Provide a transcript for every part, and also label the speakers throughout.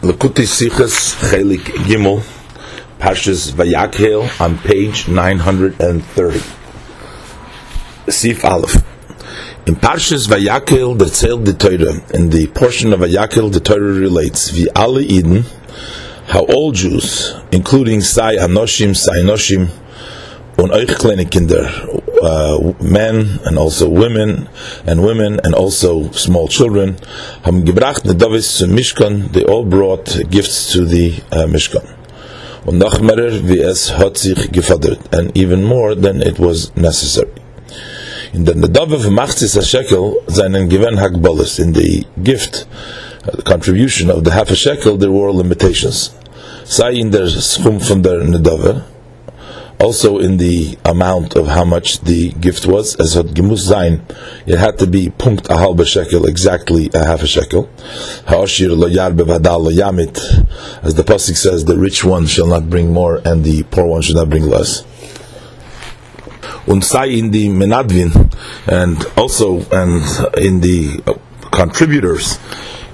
Speaker 1: Lakuti Sichas Chelik Gimel, Pashas Vayakhel on page 930. Sif Aleph. In Parshas Vayakhel, the Tzel the Torah, in the portion of Vayakhel, the Torah relates, Vi Ali Eden, how all Jews, including Sai Anoshim, Sai Noshim, und euch kleine Kinder, uh, men and also women and women and also small children, haben gebracht Nedavis zum Mishkan, they all brought gifts to the uh, Mishkan. Und noch mehr, wie es hat sich gefordert, and even more than it was necessary. In der Nedave von Machzis HaShekel, seinen Gewen Hagbolus, in the gift, uh, the contribution of the half a shekel, there were limitations. Sei in der Schum von der Nedave, also in the amount of how much the gift was, as had gemus zain, it had to be punkt a halbe shekel, exactly a half a shekel. Lo yarbe vadal lo yamit, as the pasuk says, the rich one shall not bring more, and the poor one shall not bring less. Und sei in the menadvin, and also and in the contributors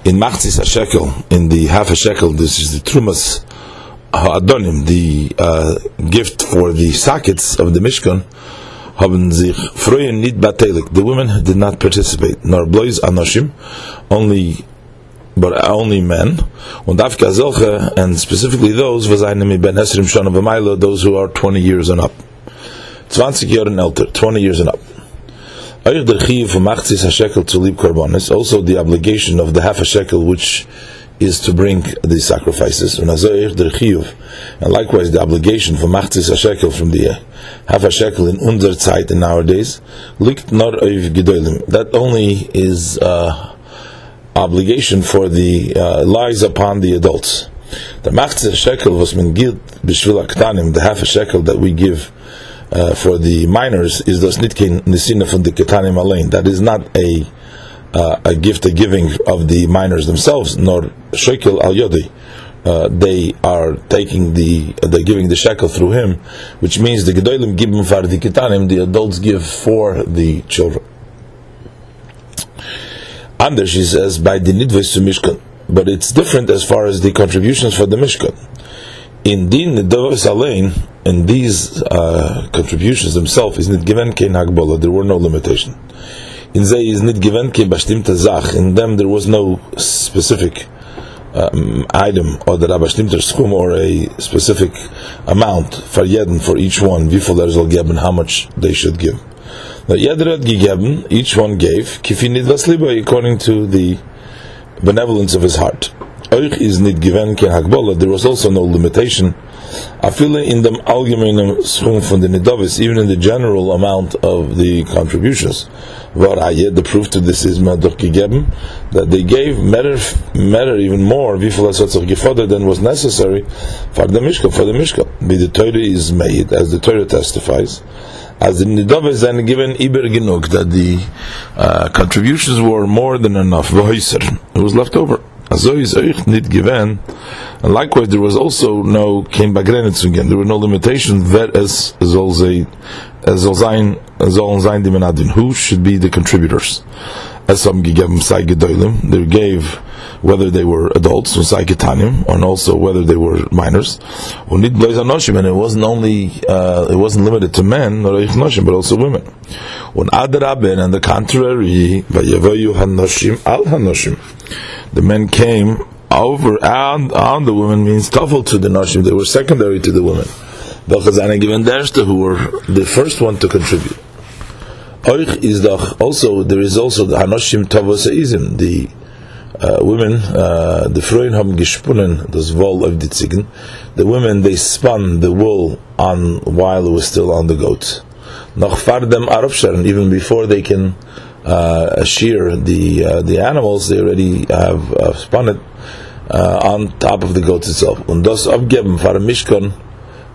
Speaker 1: in machzis a shekel, in the half a shekel, this is the trumas Adonim, the uh, gift for the sockets of the Mishkan, haben sich freuen nicht batelik. The women did not participate, nor blois anoshim, only but only men. Und afka zelche, and specifically those, was einem ben esrim shana v'mayla, those who are 20 years and up. 20 years and älter, 20 years and up. Also the obligation of the half a shekel, which is to bring the sacrifices. And likewise, the obligation for machzis a shekel from the half a shekel in unser Zeit in nowadays, liegt nor oiv gedolim. That only is uh, obligation for the uh, lies upon the adults. The machzis shekel was min gilt b'shvil aktanim, the half a shekel that we give uh, for the minors is das nitkin nisina from the ketanim alain. That is not a uh, a gift, a giving of the minors themselves, nor shekel al yodi. Uh, they are taking the, uh, they're giving the shekel through him, which means the gedolim give for the kitanim, the adults give for the children. Anders, she says, by the nidves to Mishkan, but it's different as far as the contributions for the Mishkan. In din nidves alain, in these uh, contributions themselves, is not given kein hagbola, there were no limitation in ze is nit given ke bestimmte zach in them there was no specific um, item or the bestimmte schum or a specific amount for jeden for each one wie viel er soll geben how much they should give. That jeder hat gegeben each one gave kifi nit was lieber according to the benevolence of his heart. Euch is nit given ke hakbola there was also no limitation Afile in the allgemeinen schum von the Nidavis, even in the general amount of the contributions. The proof to this is that they gave matter, even more, than was necessary for the Mishka, for the Mishka. Wie the Torah is made, as the Torah testifies, as the Nidavis then given Iber Genug, that the uh, contributions were more than enough, it was left over. And likewise, there was also no kein Bagrenitz There were no limitations. That as soll sei, soll sein, soll sein die Menadin. Who should be the contributors? As some gegeben sei. They gave whether they were adults, sei getanim, and also whether they were minors. And it wasn't only, uh, it wasn't limited to men, but also women. Und adraben, and the contrary, al hanoshim the men came over on, on the women means tafel to the nashim. They were secondary to the women. The Bachazana given dershta who were the first one to contribute. Oich is doch also there is also the hanoshim tavosaizim the uh, women uh, the Freuen haben gesponnen das Woll of the Ziegen. The women they spun the wool on while it was still on the goats. Noch fardem arabsharen even before they can uh, shear the uh, the animals, they already have uh, spun it uh, on top of the goats itself. Und das abgeben für Mishkan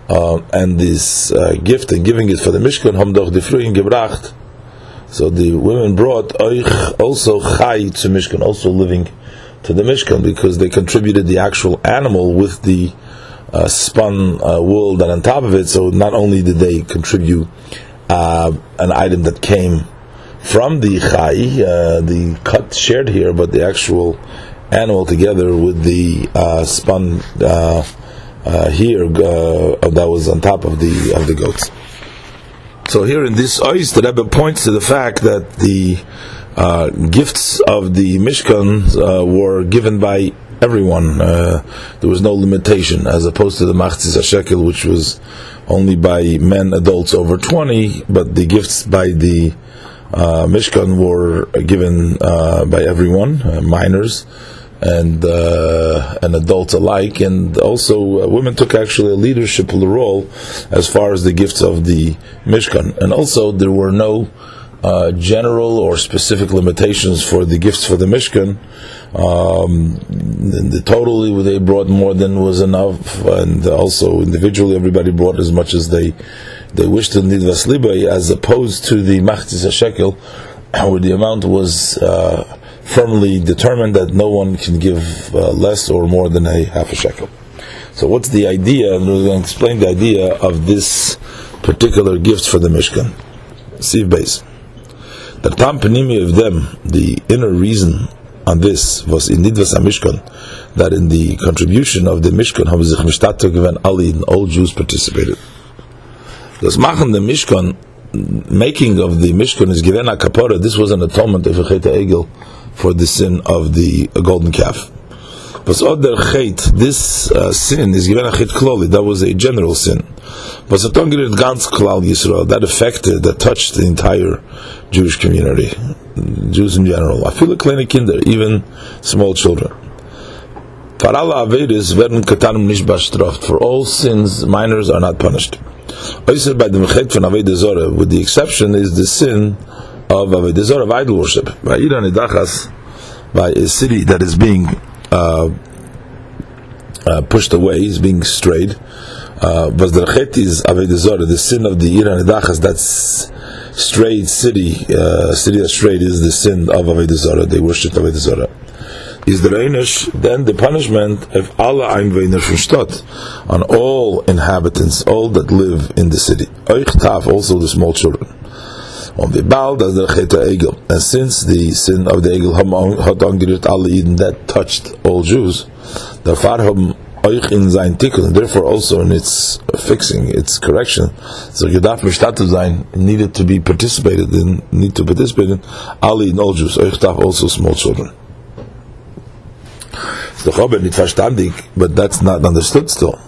Speaker 1: uh, and this uh, gift and giving it for the Mishkan haben doch die gebracht. So the women brought euch also chai to Mishkan, also living to the Mishkan because they contributed the actual animal with the uh, spun uh, wool that on top of it. So not only did they contribute uh, an item that came from the chai, uh, the cut shared here, but the actual animal together with the uh, spun uh, uh, here uh, that was on top of the of the goats. So here in this ice, the Rebbe points to the fact that the uh, gifts of the Mishkan uh, were given by everyone. Uh, there was no limitation, as opposed to the Machzis Shekel, which was only by men, adults over 20, but the gifts by the Mishkan were given uh, by everyone, uh, minors and uh, adults alike, and also uh, women took actually a leadership role as far as the gifts of the Mishkan, and also there were no uh, general or specific limitations for the gifts for the Mishkan. Um, the totally they brought more than was enough, and also individually everybody brought as much as they they wished to nidvas libay, as opposed to the machzis shekel, where the amount was. Uh, firmly determined that no one can give uh, less or more than a half a shekel. So, what's the idea? And we're going to explain the idea of this particular gift for the Mishkan. See base. The tampanimi of them, the inner reason on this was in Nidvas Mishkan, that in the contribution of the Mishkan, Hamzich Mishtato given Ali and all Jews participated. Das Machen Mishkan, making of the Mishkan is given a kapara, this was an atonement of a Egel for the sin of the golden calf. But other chait, this uh, sin is given a chait kloli. That was a general sin. But satongir gans klal Yisrael that affected, that touched the entire Jewish community, Jews in general. I feel a kinder, even small children. For all sins, minors are not punished. by the with the exception is the sin of Avodah of idol worship. By Iran Idachas, by a city that is being uh, uh, pushed away, is being strayed. Uh, the is Avodah the sin of the Iran Idachas, that's strayed city, uh, city that strayed is the sin of Avodah They worship Avodah is the Reinish, then the punishment of Allah Einwohner from Stadt on all inhabitants, all that live in the city. Euch also the small children on the Baal does the Cheta Egel. And since the sin of the Egel hat angerührt alle Eden that touched all Jews, the Farham euch in sein Tikkun, therefore also in its fixing, its correction. So Gedaf Mishtatu sein needed to be participated in, need to participate in, Ali in all Jews, euch also small children. The Chober nicht verstandig, but that's not understood still.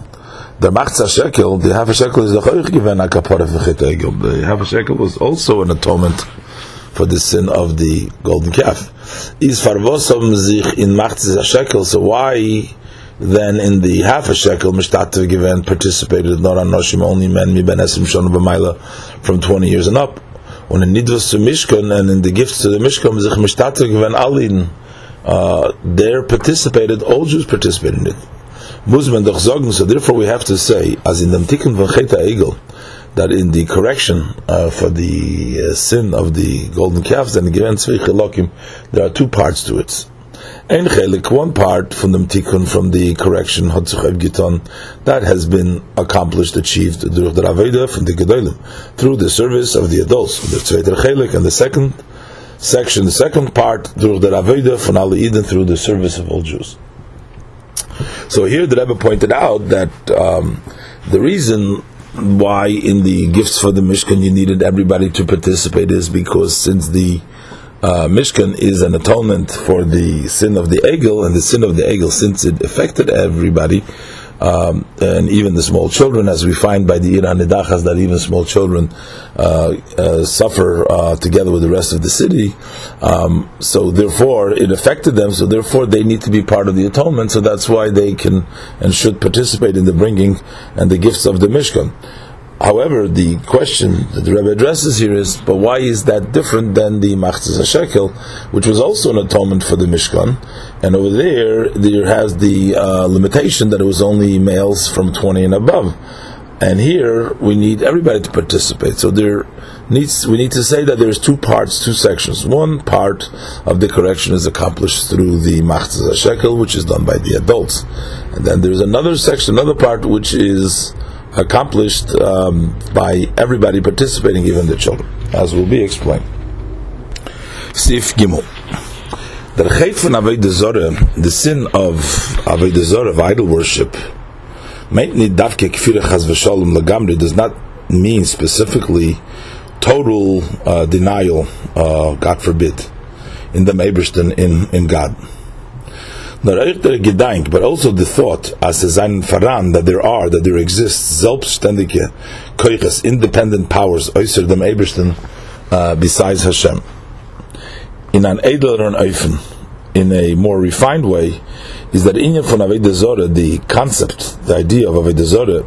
Speaker 1: the machza shekel, the half a shekel is the choych given a kapara v'chet egel. The half a shekel was also an atonement for the sin of the golden calf. Is farvosom zich in machza shekel, so why then in the half a shekel mishtatev given participated not on noshim only men mi ben esim shon b'mayla from 20 years and up. When in nidvos to mishkan and in the gifts to the mishkan zich mishtatev given alin, uh, there participated, all Jews participated in it doch sagen, so therefore we have to say, as in the Tikkun von Cheta Egel, that in the correction uh, for the uh, sin of the golden calves and given Tzvich there are two parts to it. Ein chelik, one part from the tikkun, from the correction, Giton, that has been accomplished, achieved through the Raveda, from the Gedolim, through the service of the adults, the Tzveiter chelik, and the second section, the second part, through the Raveda, from Ali Eden, through the service of all Jews. So here the Rebbe pointed out that um, the reason why in the gifts for the Mishkan you needed everybody to participate is because since the uh, Mishkan is an atonement for the sin of the Egel, and the sin of the Egel, since it affected everybody, um, and even the small children, as we find by the Iran Nidachas, that even small children uh, uh, suffer uh, together with the rest of the city. Um, so therefore, it affected them. So therefore, they need to be part of the atonement. So that's why they can and should participate in the bringing and the gifts of the Mishkan. However, the question that the Rebbe addresses here is, but why is that different than the Machzis HaShekel, which was also an atonement for the Mishkan, and over there, there has the uh, limitation that it was only males from 20 and above. And here, we need everybody to participate. So there needs, we need to say that there's two parts, two sections. One part of the correction is accomplished through the Machzis HaShekel, which is done by the adults. And then there's another section, another part, which is accomplished um, by everybody participating, even the children, as will be explained. Sif Gimel. The the sin of Avodah Zorah, of idol worship, does not mean specifically total uh, denial, uh, God forbid, in the Ebersten, in, in God. But also the thought, as a sein faran, that there are, that there exists, selbstständige, koiches, independent powers, äußer dem Ebersten, uh, besides Hashem. In an edler and in a more refined way, is that in von Zorah, the concept, the idea of Avodah Zorah,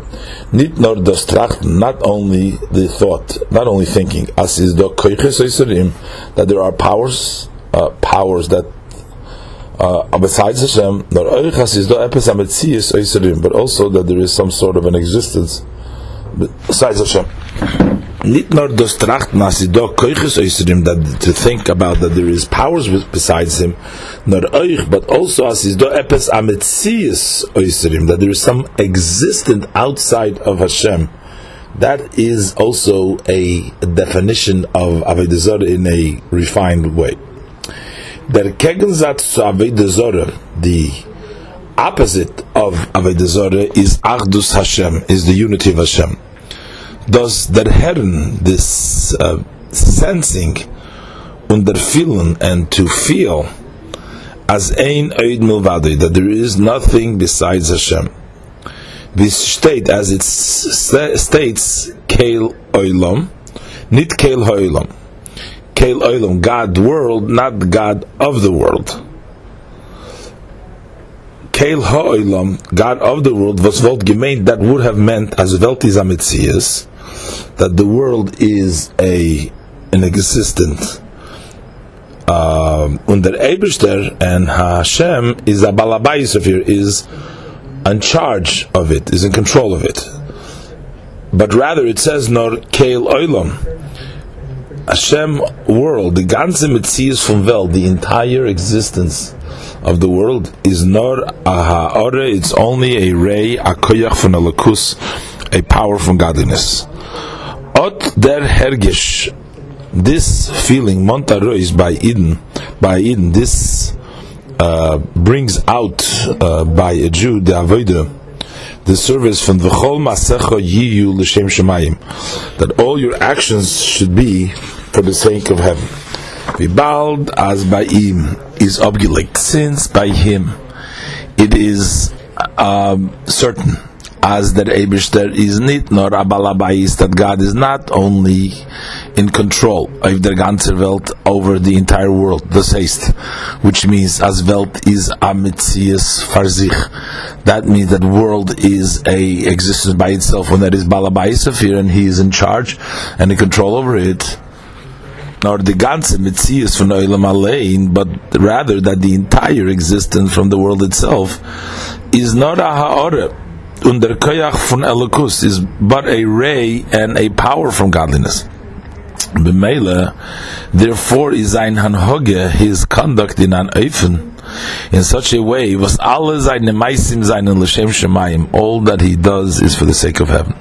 Speaker 1: nor das trachten, not only the thought, not only thinking, as is do koiches that there are powers, uh, powers that uh, besides Hashem, nor oichas is do epes ametzias but also that there is some sort of an existence besides Hashem nit nor dos tracht mas do koiches oisrim that to think about that there is powers besides him not oich but also as is do epes ametzias oisrim that there is some existent outside of Hashem that is also a definition of Avodah in a refined way. Der Kegensatz zu Avodah the opposite of Avodah is Achdus Hashem, is the unity of Hashem does der Herren, this uh, sensing und der Feeling and to feel as ein Eid Milvadi, that there is nothing besides Hashem. This state, as it states, Kail Oilam, nit Kail Hoilam. Kail Oilam, God world, not God of the world. Kail Ha'olam, God of the world, was volt gemeint, that would have meant, as Welt is that the world is a an existent um, under Eberster and Hashem is a balabais of here is in charge of it, is in control of it. But rather it says nor kail oilam. Hashem world, the ganze Metzias from Vel, the entire existence of the world is nor aha ore, it's only a ray, a koyach from a power from godliness. Ot der Hergish, this feeling, Montarois by Eden, by Eden, this uh, brings out uh, by a Jew the Avodah, the service from the Chol Masecha Yiyu L'Shem Shemayim, that all your actions should be for the sake of heaven. Vibald as by him is obligate, since by him it is um, certain as that Eibishter is not nor Abalabais, that God is not only in control. Of the ganze Welt over the entire world, the Seist, which means as Welt is a Metzias Farzich. That means that world is a existence by itself. When there is Balabais of here and he is in charge and in control over it nor the ganze Metzias von Olam Alein, but rather that the entire existence from the world itself is not a ha'orah, und der Koyach von Elokus is but a ray and a power from godliness. B'meile, therefore is ein Hanhoge, his conduct in an Eifen, in such a way, was alle seine Meisim seinen L'Shem Shemayim, all that he does is for the sake of heaven.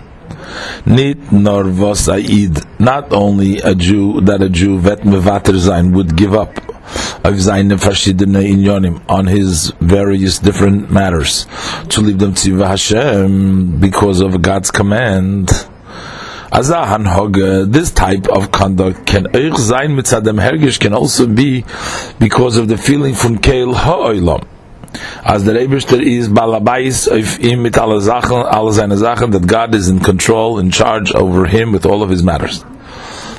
Speaker 1: Nit nor was Aid, not only a Jew, that a Jew vet mevater sein would give up of on his various different matters to leave them to Hashem because of God's command. Azahan Hoge, uh, this type of conduct can Hergish can also be because of the feeling from Keil Ha'olam. As the Rebishter is balabais of him mit alle Sachen, that God is in control, in charge over him with all of his matters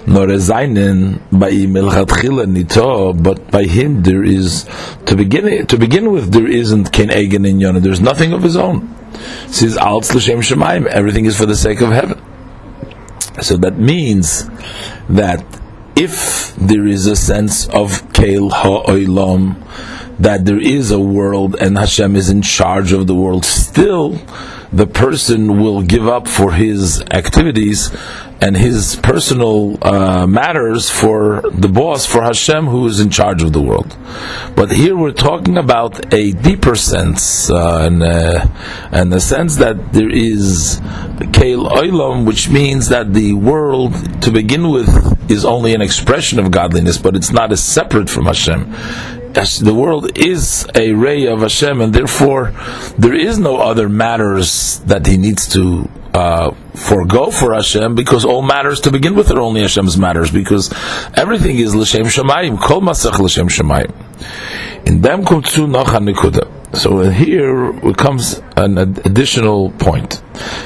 Speaker 1: nor seinen by milchatchila nito, but by him there is to begin to begin with there isn't ken egen in yonah. There's nothing of his own. Says alts l'shem shemaim. Everything is for the sake of heaven. So that means that if there is a sense of keil ha'olam, that there is a world and Hashem is in charge of the world, still the person will give up for his activities and his personal uh, matters for the boss, for Hashem, who is in charge of the world. But here we're talking about a deeper sense, uh, and, uh, and the sense that there is Kail Oilam, which means that the world, to begin with, is only an expression of godliness, but it's not as separate from Hashem the world is a ray of Hashem, and therefore there is no other matters that he needs to uh, forego for Hashem, because all matters to begin with are only Hashem's matters, because everything is l'shem shemayim, kol masach l'shem shemayim. In them kumtzu nocha nikuda. So here comes an additional point.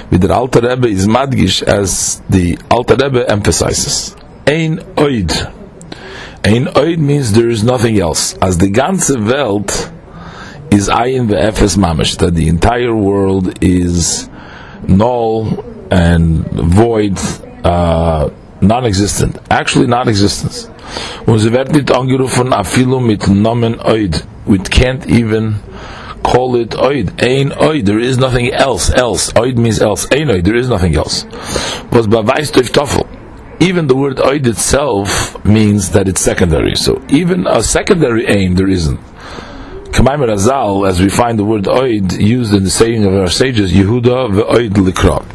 Speaker 1: With the Alter Rebbe is madgish as the Alter Rebbe emphasizes. Ein oid. Ein oid means there is nothing else. As the ganze Welt is ayin ve'efes mamish, that the entire world is null and void, uh, non-existent. Actually, non-existence. We can't even call it oid. Ein oid. There is nothing else. Else. Oid means else. Ein oid. There is nothing else. Was beweist durch Toffel. Even the word oid itself means that it's secondary. So even a secondary aim there isn't. Kamaim Razal, as we find the word oid used in the saying of our sages, Yehuda ve'oid likra.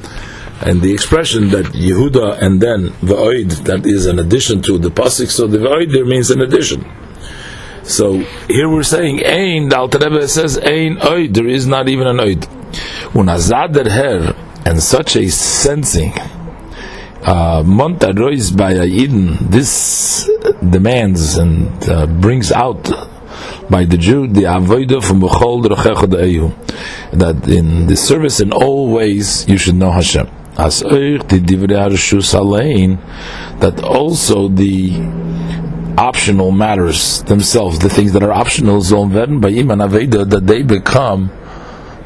Speaker 1: And the expression that Yehuda and then ve'oid, that is an addition to the pasuk, so the ve'oid there means an addition. So here we're saying ein. The Alter Rebbe says ein oid. There is not even an oid. Unazad her and such a sensing. Uh, Monta rois by Yidden. This demands and uh, brings out by the Jew the avodah from bechol that in the service in all ways you should know Hashem. As the that also the optional matters themselves, the things that are optional, by iman aveda, that they become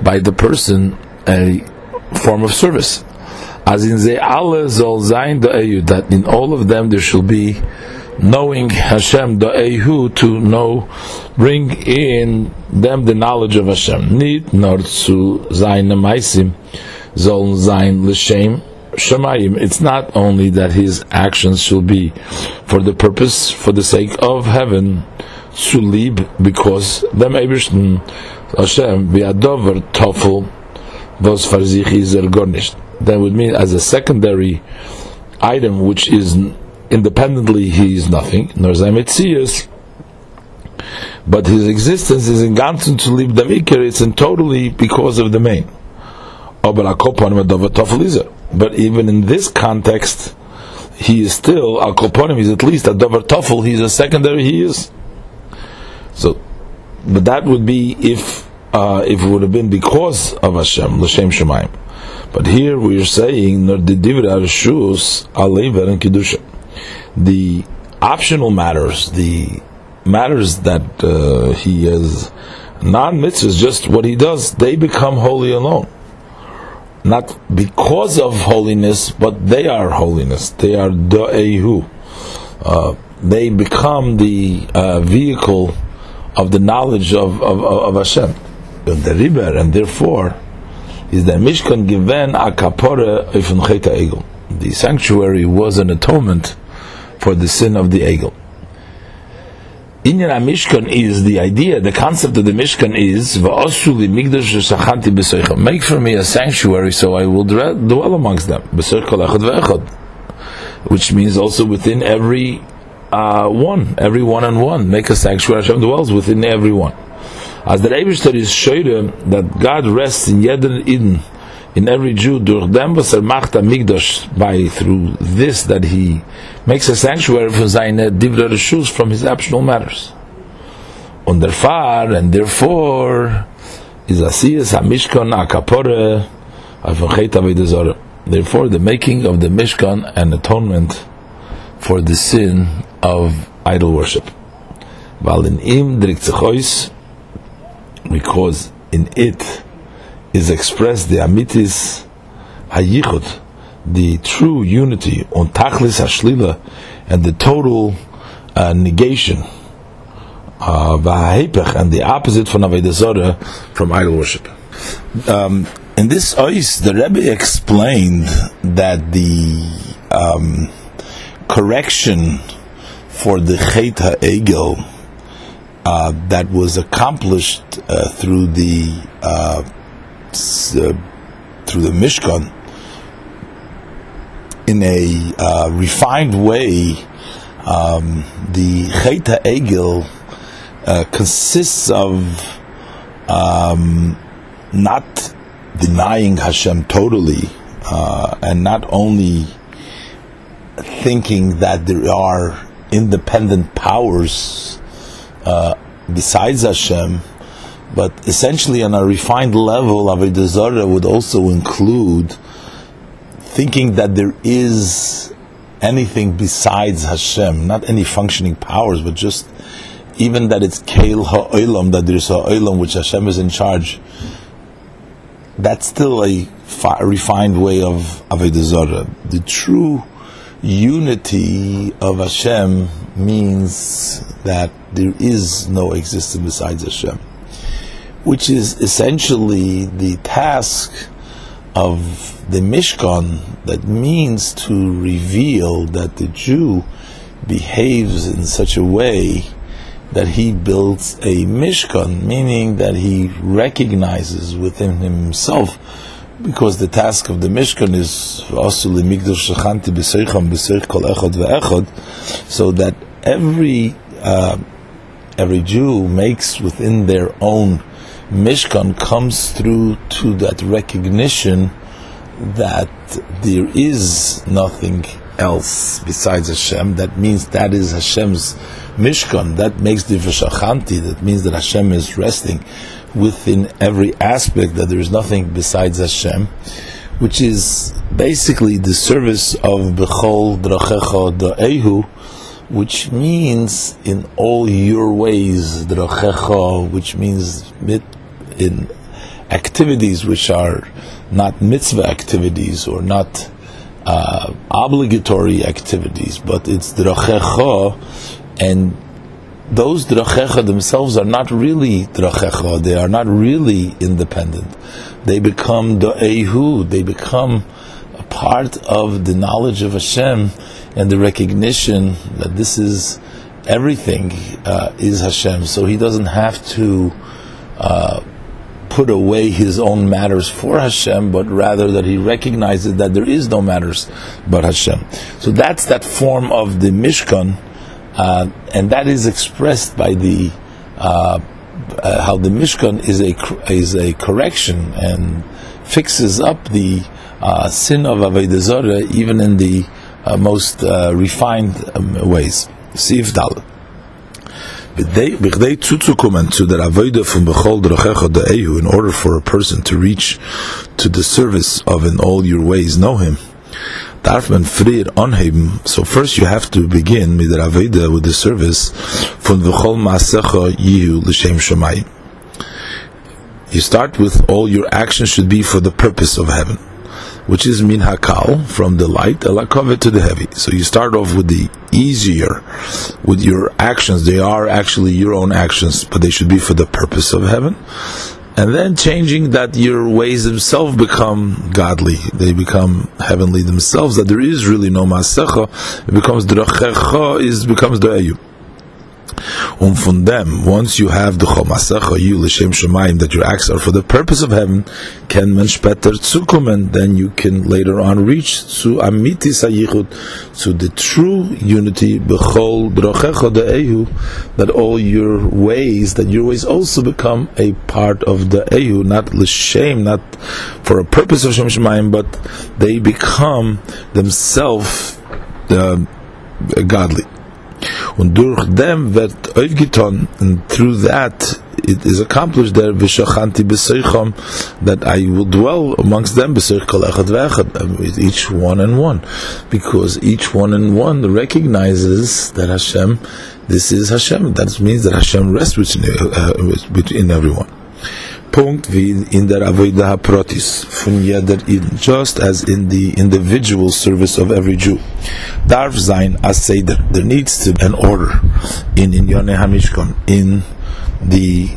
Speaker 1: by the person a form of service. As in ze alle zol zayin that in all of them there shall be knowing Hashem da'ehu to know, bring in them the knowledge of Hashem. Nit nor zu zayin maisim zol zayin l'shem Shemayim, it's not only that his actions shall be for the purpose, for the sake of heaven, sulib, because them Ebershten, Hashem, biadover tofel, those farzichi zergornisht. That would mean as a secondary item, which is independently he is nothing, nor zametzias, but his existence is in ganzen to leave the ikir, it's in totally because of the main. Izer. But even in this context, he is still al koponim. He's at least a dover tofel. He's a secondary. He is. So, but that would be if uh, if it would have been because of Hashem l'shem shemayim. But here we are saying the divra shus alever and kedusha. The optional matters, the matters that uh, he is non mitzvahs, just what he does, they become holy alone not because of holiness, but they are holiness. They are do'ehu. Uh, they become the uh, vehicle of the knowledge of, of, of Hashem. The river, and therefore, is the Mishkan given a kapore. The sanctuary was an atonement for the sin of the egel. Inyan Mishkan is the idea, the concept of the Mishkan is Make for me a sanctuary so I will dwell amongst them. Which means also within every uh, one, every one and one. Make a sanctuary, Hashem dwells within every one. As the Eibishter is Shoyre, that God rests in Yeden Eden, in every Jew, durch dem was er macht am by through this that he makes a sanctuary for seine Divra Rishus from his optional matters. Und far and therefore, is Asiyas HaMishkan HaKapore HaVachet HaVedazorah. Therefore, the making of the Mishkan an atonement for the sin of idol worship. Weil in im because in it is expressed the amitis hayichud, the true unity on tachlis hashlila, and the total uh, negation of uh, and the opposite from avodah from idol worship. Um, in this ois, the Rebbe explained that the um, correction for the Chet HaEgel uh, that was accomplished uh, through the uh, through the Mishkan in a uh, refined way, um, the Cheta Egel uh, consists of um, not denying Hashem totally, uh, and not only thinking that there are independent powers uh, besides Hashem, but essentially on a refined level, Avodah would also include thinking that there is anything besides Hashem, not any functioning powers, but just even that it's Kail Ha'olam, that there's Ha'olam which Hashem is in charge, that's still a, fi- refined way of Avodah. The true unity of Hashem means that there is no existence besides Hashem, which is essentially the task of the Mishkan that means to reveal that the Jew behaves in such a way that he builds a Mishkan, meaning that he recognizes within himself, because the task of the Mishkan is also so that every uh, every Jew makes within their own Mishkan comes through to that recognition that there is nothing else besides Hashem. That means that is Hashem's Mishkan. That makes the Vishachanti. That means that Hashem is resting within every aspect, that there is nothing besides Hashem, which is basically the service of Bechol Drachecha Da'ehu, which means in all your ways, Drachecha, which means in activities which are not mitzvah activities or not uh, obligatory activities, but it's drachecha, and those drachecha themselves are not really drachecha. They are not really independent. They become da'ehu. They become a part of the knowledge of Hashem and the recognition that this is everything uh, is Hashem. So he doesn't have to. Uh, put away his own matters for Hashem, but rather that he recognizes that there is no matters but Hashem. So that's that form of the Mishkan, uh, and that is expressed by the uh, uh, how the Mishkan is a is a correction and fixes up the uh, sin of Avodah even in the uh, most uh, refined um, ways. Sif Dalet b'chdei tutzukumen to the avodah from bechol drachecha de'ehu, in order for a person to reach to the service of in all your ways know him. So first you have to begin with the service from. You start with all your actions should be for the purpose of heaven which is min hakal from the light, alakove to the heavy. So you start off with the easier, with your actions. They are actually your own actions, but they should be for the purpose of heaven. And then changing that your ways themselves become godly, they become heavenly themselves. That there is really no masecha, it becomes drachecha, is becomes the um from once you have the chomasecha, you l'shem shemayim, that your acts are for the purpose of heaven, can men speter tzukumen, then you can later on reach to amiti sayichut, to the true unity, bechol drochecha de'ehu, that all your ways, that your ways also become a part of the ehu, not l'shem, not for a purpose of shem shemayim, but they become themselves uh, godly. Und durch dem wird aufgetan, and through that it is accomplished there, v'shachanti b'seicham, that I will dwell amongst them, b'seich kol echad v'echad, with each one and one. Because each one and one recognizes that Hashem, this is Hashem. That means that Hashem rests within, uh, within everyone. Punkt wie in der Avodah Protis von jeder Eden, just as in the individual service of every Jew. Darf sein as Seder. There needs to be an order in in Yoneh HaMishkan, in the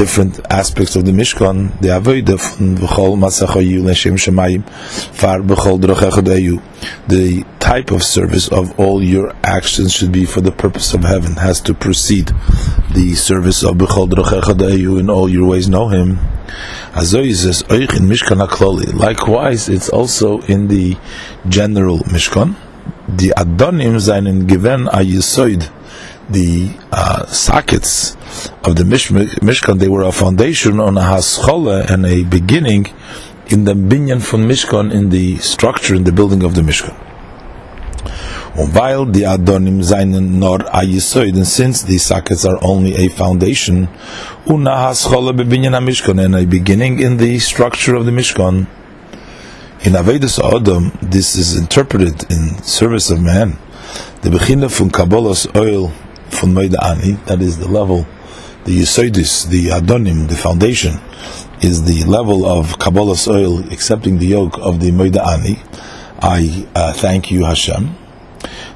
Speaker 1: different aspects of the Mishkan, the Avodah von B'chol Masachayu L'Shem Shemayim, Far B'chol Drochechadeyu. The type of service of all your actions should be for the purpose of heaven, has to precede the service of B'chol Drochechadeyu in all your ways know Him. Azoy says. Likewise, it's also in the general Mishkan. The Adonim seinen given a Yisoid, the uh, sockets of the Mishkan, they were a foundation on a haschole and a beginning in the binyan from Mishkan, in the structure, in the building of the Mishkan. Weil die Adonim seinen nor a and since these sockets are only a foundation, una haschole bebinyan ha-Mishkan, and a beginning in the structure of the Mishkan, in Avedis Adam, this is interpreted in service of man. The Bechina from Kabbalah's oil from Moida Ani, that is the level, the Yisoidis, the Adonim, the foundation, is the level of Kabbalah's oil, accepting the yoke of the Moida Ani. I uh, thank you, Hashem.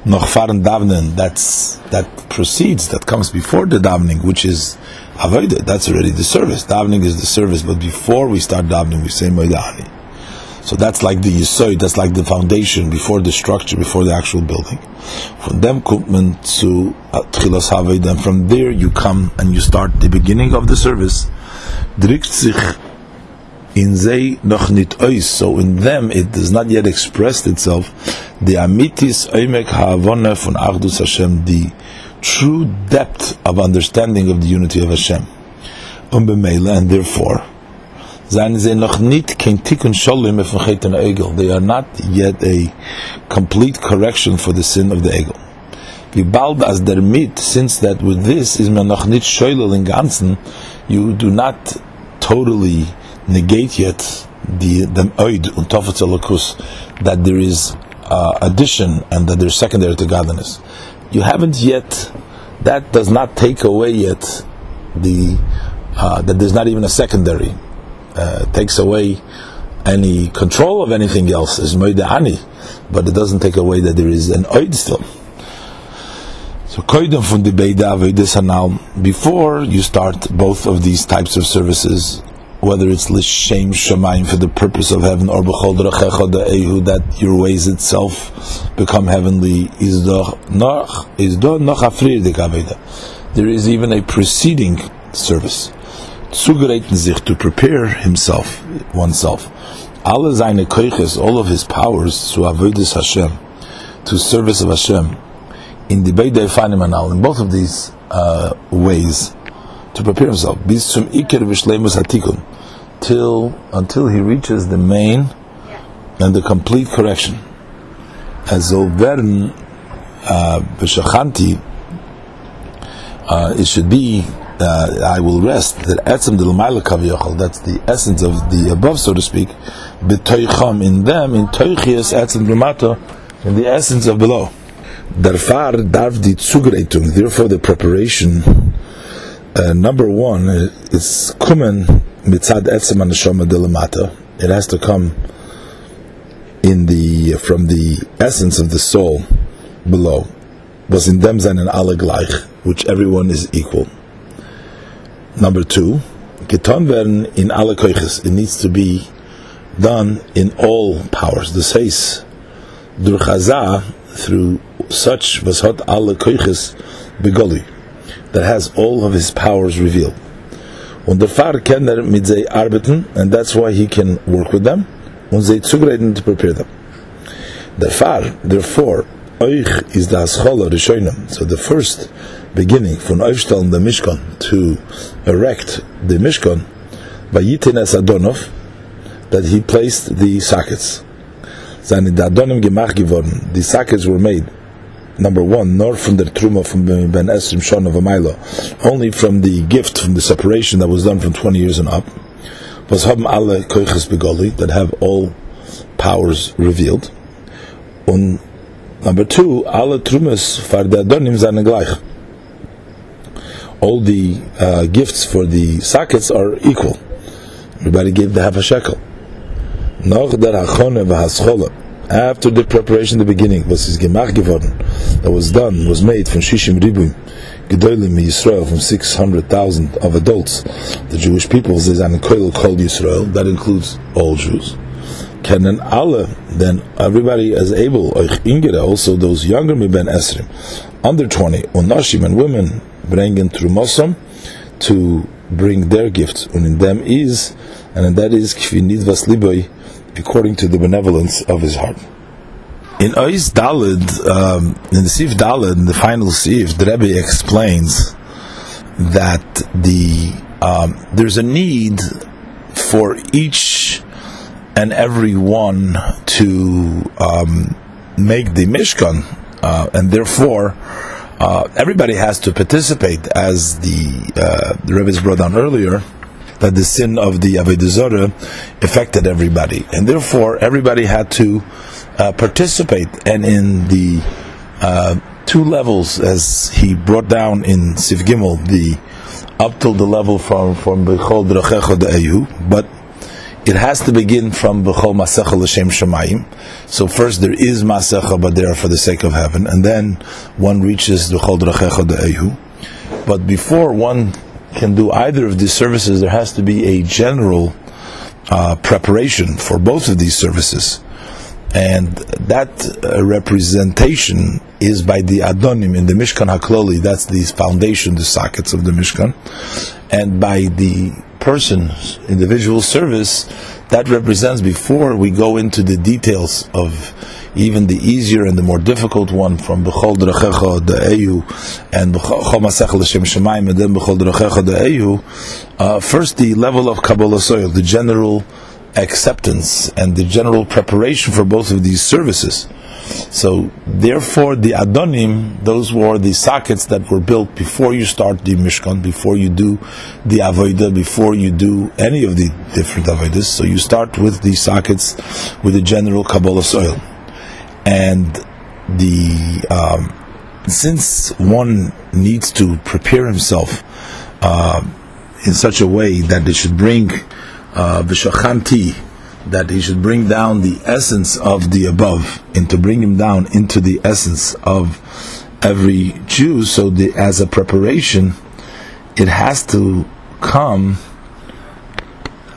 Speaker 1: Noch fahren davnen, that's that proceeds, that comes before the davening, which is avodah. That's already the service. Davening is the service, but before we start davening, we say moidani. So that's like the yisoid, that's like the foundation before the structure, before the actual building. From them kummen to uh, tchilas haved, and from there you come and you start the beginning of the service. In zei noch nit ois, so in them it does not yet expressed itself. The amitis oimek ha'avona von Achdus Hashem, the true depth of understanding of the unity of Hashem. And therefore, seien sie noch nicht kein Tikkun Shalom von Chet Egel. They are not yet a complete correction for the sin of the Egel. Wie bald as der mit, since that with this is man noch nicht Shoylel in Ganzen, you do not totally negate yet the the oid und tofetz that there is uh, addition and that there's secondary to godliness. You haven't yet. That does not take away yet the uh, that there's not even a secondary uh, takes away any control of anything else is ani, but it doesn't take away that there is an oid still. So koidem from the beida sanal before you start both of these types of services, whether it's lishem shemaim for the purpose of heaven or b'chol ehu that your ways itself become heavenly is doch noch is doch noch There is even a preceding service zugereiten sich to prepare himself, oneself. Alle seine Keuches, all of his powers, to avoidus Hashem, to service of Hashem, in the Beidei Fanim Anal, in both of these uh, ways, to prepare himself, bis zum Iker v'shleimus hatikun, till, until he reaches the main and the complete correction. As Zolvern uh, uh, it should be uh, I will rest, that etzem de kaviyachol, that's the essence of the above, so to speak, b'toicham, in them, in toichias etzem lumato, in the essence of below. Darfar darf die Zugereitung, therefore the preparation, uh, number one, is kumen mitzad etzem anashoma delamata. It has to come in the from the essence of the soul below. Was in them sein alle gleich, which everyone is equal. Number two, getan werden in alle koiches. It needs to be done in all powers. The says durch through such was hat alle koiches begoli that has all of his powers revealed. Und der Fahr kann er mit sie arbeiten, and that's why he can work with them, und sie zubereiten to prepare them. Der Fahr, therefore, euch is das Chola Rishonim. So the first beginning from Aufstellen the Mishkan to erect the Mishkan by Yitin es Adonov that he placed the sockets. Seine Adonim gemach geworden. The sockets were made number one, nor from the truma from Ben Esrim Shon of Amailo, only from the gift from the separation that was done from 20 years and up, was haben alle koiches begoli that have all powers revealed. Und number two, alle trumas far the adonim seine gleich all the uh, gifts for the sockets are equal. Everybody gave the half a shekel. After the preparation, the beginning was his gemach geworden. That was done, was made from shishim ribum gedolim Yisrael from six hundred thousand of adults. The Jewish people is an koil called Yisrael. That includes all Jews. Kennen alle, then everybody is able. Also those younger ben esrim, under twenty, unashim and women bringen Trumosam to bring their gifts, and in them is, and that is Kvinid Vasliboy, according to the benevolence of his heart. In Ois Dalid, um, in the Sif Dalid, in the final Sif, the Rebbe explains that the um, there's a need for each and every one to um, make the Mishkan, uh, and therefore uh, everybody has to participate, as the uh, the brought down earlier, that the sin of the Avodah affected everybody, and therefore everybody had to uh, participate. And in the uh, two levels, as he brought down in Sif Gimel, the up till the level from from Bechol Drachecha Eyu, but it has to begin from B'chol Masecha L'Shem Shemayim. So first there is Masecha, but there for the sake of heaven, and then one reaches B'chol Drachecha De'ehu. But before one can do either of these services, there has to be a general uh, preparation for both of these services. And that uh, representation is by the Adonim in the Mishkan HaKloli, that's the foundation, the sockets of the Mishkan, and by the person's individual service, that represents before we go into the details of even the easier and the more difficult one from Bechol Drachecha the Eyu and Bechol Masech L'Shem Shemaim and then Bechol Drachecha the Eyu, uh, first the level of Kabbalas Oil, the general acceptance and the general preparation for both of these services. So therefore, the Adonim, those were the sockets that were built before you start the Mishkan, before you do the Avodah, before you do any of the different Avodas. So you start with the sockets with the general Kabbalas Oil. And the um, since one needs to prepare himself uh, in such a way that it should bring uh, that he should bring down the essence of the above and to bring him down into the essence of every Jew. So the, as a preparation, it has to come.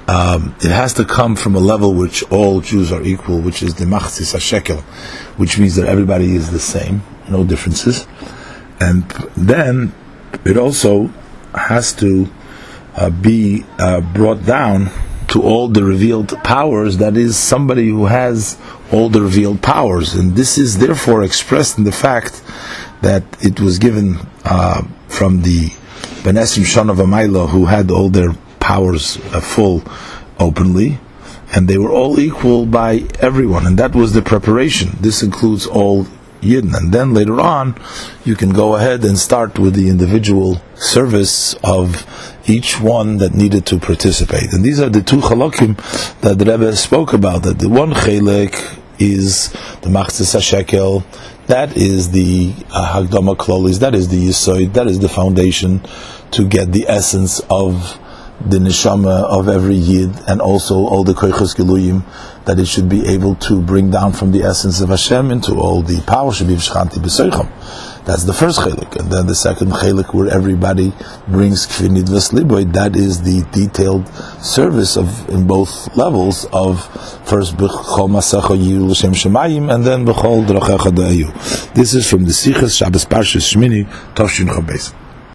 Speaker 1: Um, it has to come from a level which all Jews are equal, which is the machzis hashekel, which means that everybody is the same, no differences, and then it also has to uh, be uh, brought down to all the revealed powers, that is somebody who has all the revealed powers. And this is therefore expressed in the fact that it was given uh, from the Benesim Shon of Amayla, who had all their powers uh, full openly, and they were all equal by everyone, and that was the preparation. This includes all Yidden. And then later on, you can go ahead and start with the individual service of each one that needed to participate. And these are the two chalakim that the Rebbe spoke about. That the one chalak is the machzis hashekel, that is the uh, hagdama klolis, that is the yisoid, that is the foundation to get the essence of the neshama of every yid, and also all the koichos geluyim that it should be able to bring down from the essence of Hashem into all the power should be v'shchanti b'soicham. That's the first chelik, and then the second chelik where everybody brings kfinid v'sliboid. That is the detailed service of in both levels of first b'chol masacha yiru shemayim, and then b'chol drachecha. This is from the Sichas Shabbos Parshas Shmini Toshin Chabes.